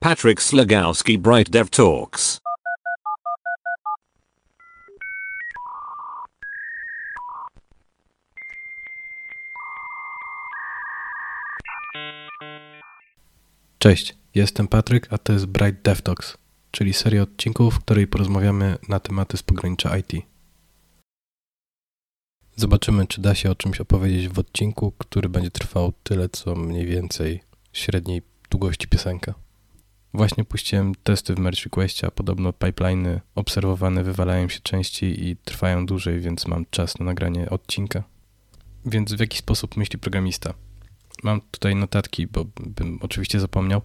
Patrick Slagowski Bright Dev Talks. Cześć, jestem Patryk, a to jest Bright Dev Talks, czyli seria odcinków, w której porozmawiamy na tematy z pogranicza IT. Zobaczymy, czy da się o czymś opowiedzieć w odcinku, który będzie trwał tyle, co mniej więcej średniej długości piosenka. Właśnie puściłem testy w Merge Requestie, a podobno pipeliny obserwowane wywalają się częściej i trwają dłużej, więc mam czas na nagranie odcinka. Więc w jaki sposób myśli programista? Mam tutaj notatki, bo bym oczywiście zapomniał.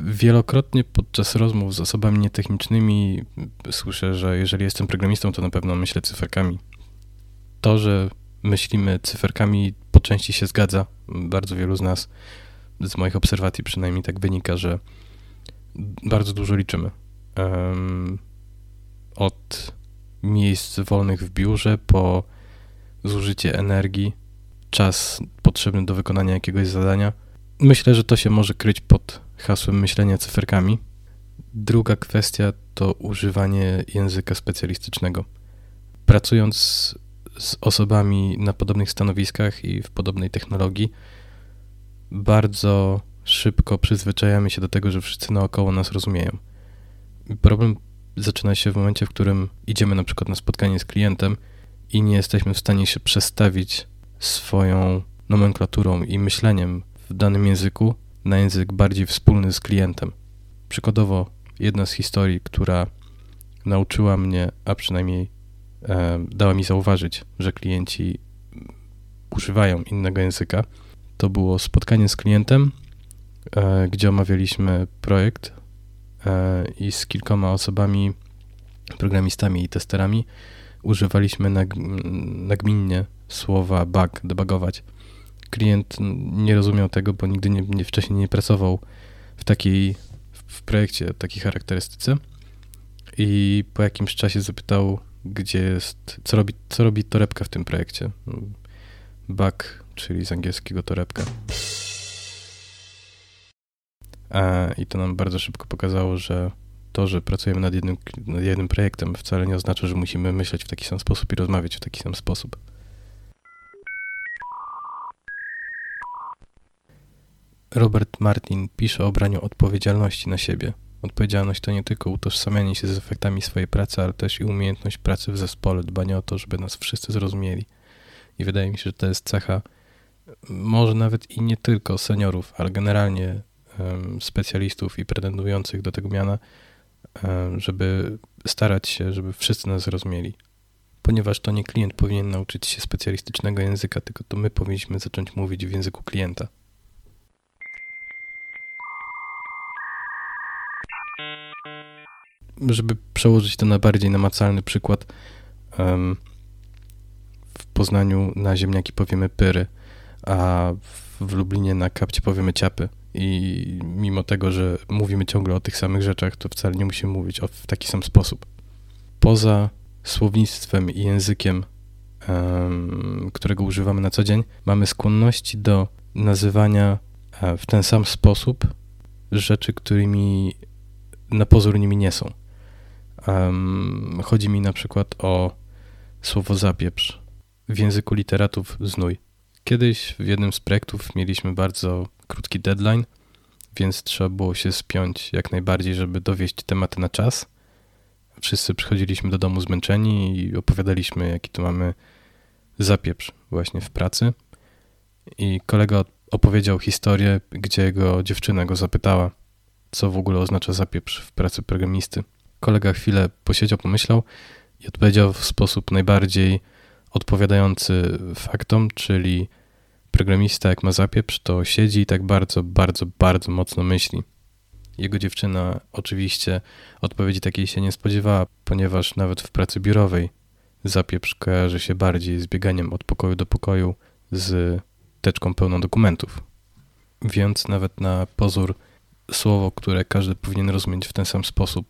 Wielokrotnie podczas rozmów z osobami nietechnicznymi słyszę, że jeżeli jestem programistą, to na pewno myślę cyferkami. To, że myślimy cyferkami po części się zgadza. Bardzo wielu z nas z moich obserwacji przynajmniej tak wynika, że bardzo dużo liczymy. Um, od miejsc wolnych w biurze po zużycie energii, czas potrzebny do wykonania jakiegoś zadania. Myślę, że to się może kryć pod hasłem myślenia cyferkami. Druga kwestia to używanie języka specjalistycznego. Pracując z osobami na podobnych stanowiskach i w podobnej technologii, bardzo szybko przyzwyczajamy się do tego, że wszyscy naokoło nas rozumieją. Problem zaczyna się w momencie, w którym idziemy na przykład na spotkanie z klientem i nie jesteśmy w stanie się przestawić swoją nomenklaturą i myśleniem w danym języku na język bardziej wspólny z klientem. Przykładowo, jedna z historii, która nauczyła mnie, a przynajmniej e, dała mi zauważyć, że klienci używają innego języka, to było spotkanie z klientem, e, gdzie omawialiśmy projekt e, i z kilkoma osobami, programistami i testerami używaliśmy nag, nagminnie słowa bug, debugować. Klient nie rozumiał tego, bo nigdy nie, nie, wcześniej nie pracował w takiej, w projekcie, takiej charakterystyce i po jakimś czasie zapytał, gdzie jest, co robi, co robi torebka w tym projekcie. Bug czyli z angielskiego torebka. I to nam bardzo szybko pokazało, że to, że pracujemy nad jednym, nad jednym projektem, wcale nie oznacza, że musimy myśleć w taki sam sposób i rozmawiać w taki sam sposób. Robert Martin pisze o braniu odpowiedzialności na siebie. Odpowiedzialność to nie tylko utożsamianie się z efektami swojej pracy, ale też i umiejętność pracy w zespole, dbanie o to, żeby nas wszyscy zrozumieli. I wydaje mi się, że to jest cecha może nawet i nie tylko seniorów, ale generalnie specjalistów i pretendujących do tego miana, żeby starać się, żeby wszyscy nas zrozumieli. Ponieważ to nie klient powinien nauczyć się specjalistycznego języka, tylko to my powinniśmy zacząć mówić w języku klienta. Żeby przełożyć to na bardziej namacalny przykład, w Poznaniu na ziemniaki powiemy pyry a w Lublinie na kapcie powiemy ciapy. I mimo tego, że mówimy ciągle o tych samych rzeczach, to wcale nie musimy mówić o, w taki sam sposób. Poza słownictwem i językiem, którego używamy na co dzień, mamy skłonności do nazywania e, w ten sam sposób rzeczy, którymi na pozór nimi nie są. Chodzi mi na przykład o słowo zapieprz. W języku literatów znój. Kiedyś w jednym z projektów mieliśmy bardzo krótki deadline, więc trzeba było się spiąć jak najbardziej, żeby dowieść tematy na czas. Wszyscy przychodziliśmy do domu zmęczeni i opowiadaliśmy, jaki tu mamy zapieprz właśnie w pracy. I kolega opowiedział historię, gdzie jego dziewczyna go zapytała, co w ogóle oznacza zapieprz w pracy programisty. Kolega chwilę posiedział, pomyślał i odpowiedział w sposób najbardziej odpowiadający faktom, czyli programista jak ma zapieprz, to siedzi i tak bardzo, bardzo, bardzo mocno myśli. Jego dziewczyna oczywiście odpowiedzi takiej się nie spodziewała, ponieważ nawet w pracy biurowej zapieprz kojarzy się bardziej z bieganiem od pokoju do pokoju z teczką pełną dokumentów. Więc nawet na pozór słowo, które każdy powinien rozumieć w ten sam sposób,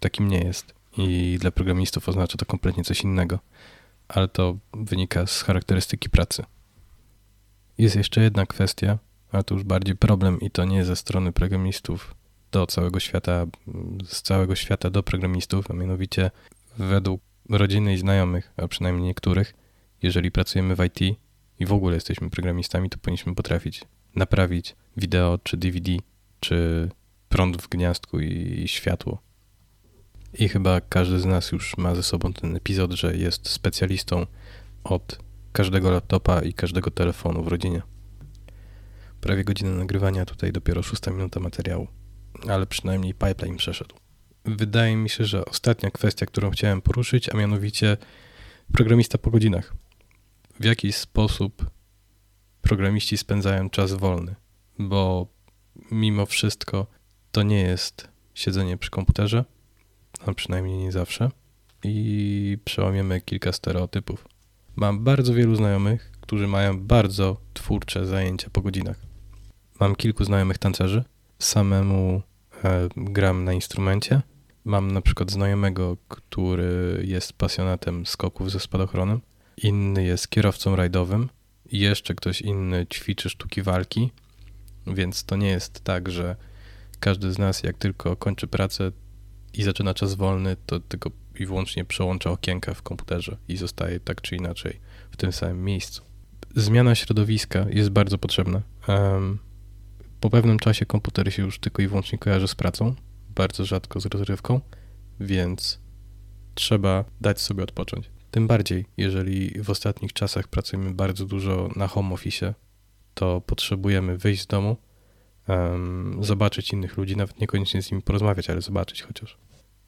takim nie jest. I dla programistów oznacza to kompletnie coś innego ale to wynika z charakterystyki pracy. Jest jeszcze jedna kwestia, ale to już bardziej problem i to nie ze strony programistów do całego świata, z całego świata do programistów, a mianowicie według rodziny i znajomych, a przynajmniej niektórych, jeżeli pracujemy w IT i w ogóle jesteśmy programistami, to powinniśmy potrafić naprawić wideo, czy DVD, czy prąd w gniazdku i światło. I chyba każdy z nas już ma ze sobą ten epizod, że jest specjalistą od każdego laptopa i każdego telefonu w rodzinie. Prawie godzinę nagrywania, tutaj dopiero szósta minuta materiału, ale przynajmniej pipeline przeszedł. Wydaje mi się, że ostatnia kwestia, którą chciałem poruszyć, a mianowicie programista po godzinach. W jaki sposób programiści spędzają czas wolny, bo mimo wszystko to nie jest siedzenie przy komputerze, a przynajmniej nie zawsze, i przełamiemy kilka stereotypów. Mam bardzo wielu znajomych, którzy mają bardzo twórcze zajęcia po godzinach. Mam kilku znajomych tancerzy, samemu e, gram na instrumencie. Mam na przykład znajomego, który jest pasjonatem skoków ze spadochronem, inny jest kierowcą rajdowym, jeszcze ktoś inny ćwiczy sztuki walki, więc to nie jest tak, że każdy z nas, jak tylko kończy pracę i zaczyna czas wolny, to tylko i wyłącznie przełącza okienka w komputerze i zostaje tak czy inaczej w tym samym miejscu. Zmiana środowiska jest bardzo potrzebna. Po pewnym czasie komputer się już tylko i wyłącznie kojarzy z pracą, bardzo rzadko z rozrywką, więc trzeba dać sobie odpocząć. Tym bardziej, jeżeli w ostatnich czasach pracujemy bardzo dużo na home office, to potrzebujemy wyjść z domu, um, zobaczyć innych ludzi, nawet niekoniecznie z nimi porozmawiać, ale zobaczyć chociaż.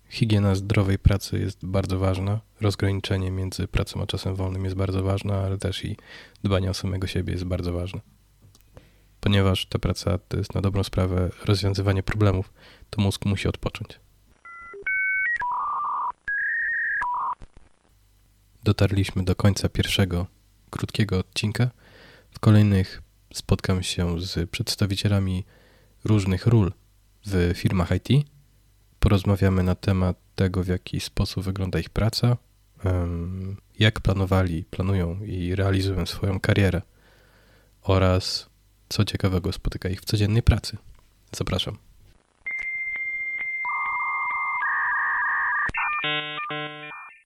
Higiena zdrowej pracy jest bardzo ważna, rozgraniczenie między pracą a czasem wolnym jest bardzo ważne, ale też i dbanie o samego siebie jest bardzo ważne. Ponieważ ta praca to jest na dobrą sprawę rozwiązywanie problemów, to mózg musi odpocząć. Dotarliśmy do końca pierwszego krótkiego odcinka. W kolejnych spotkam się z przedstawicielami różnych ról w firmach IT. Porozmawiamy na temat tego, w jaki sposób wygląda ich praca, jak planowali, planują i realizują swoją karierę oraz co ciekawego spotyka ich w codziennej pracy. Zapraszam.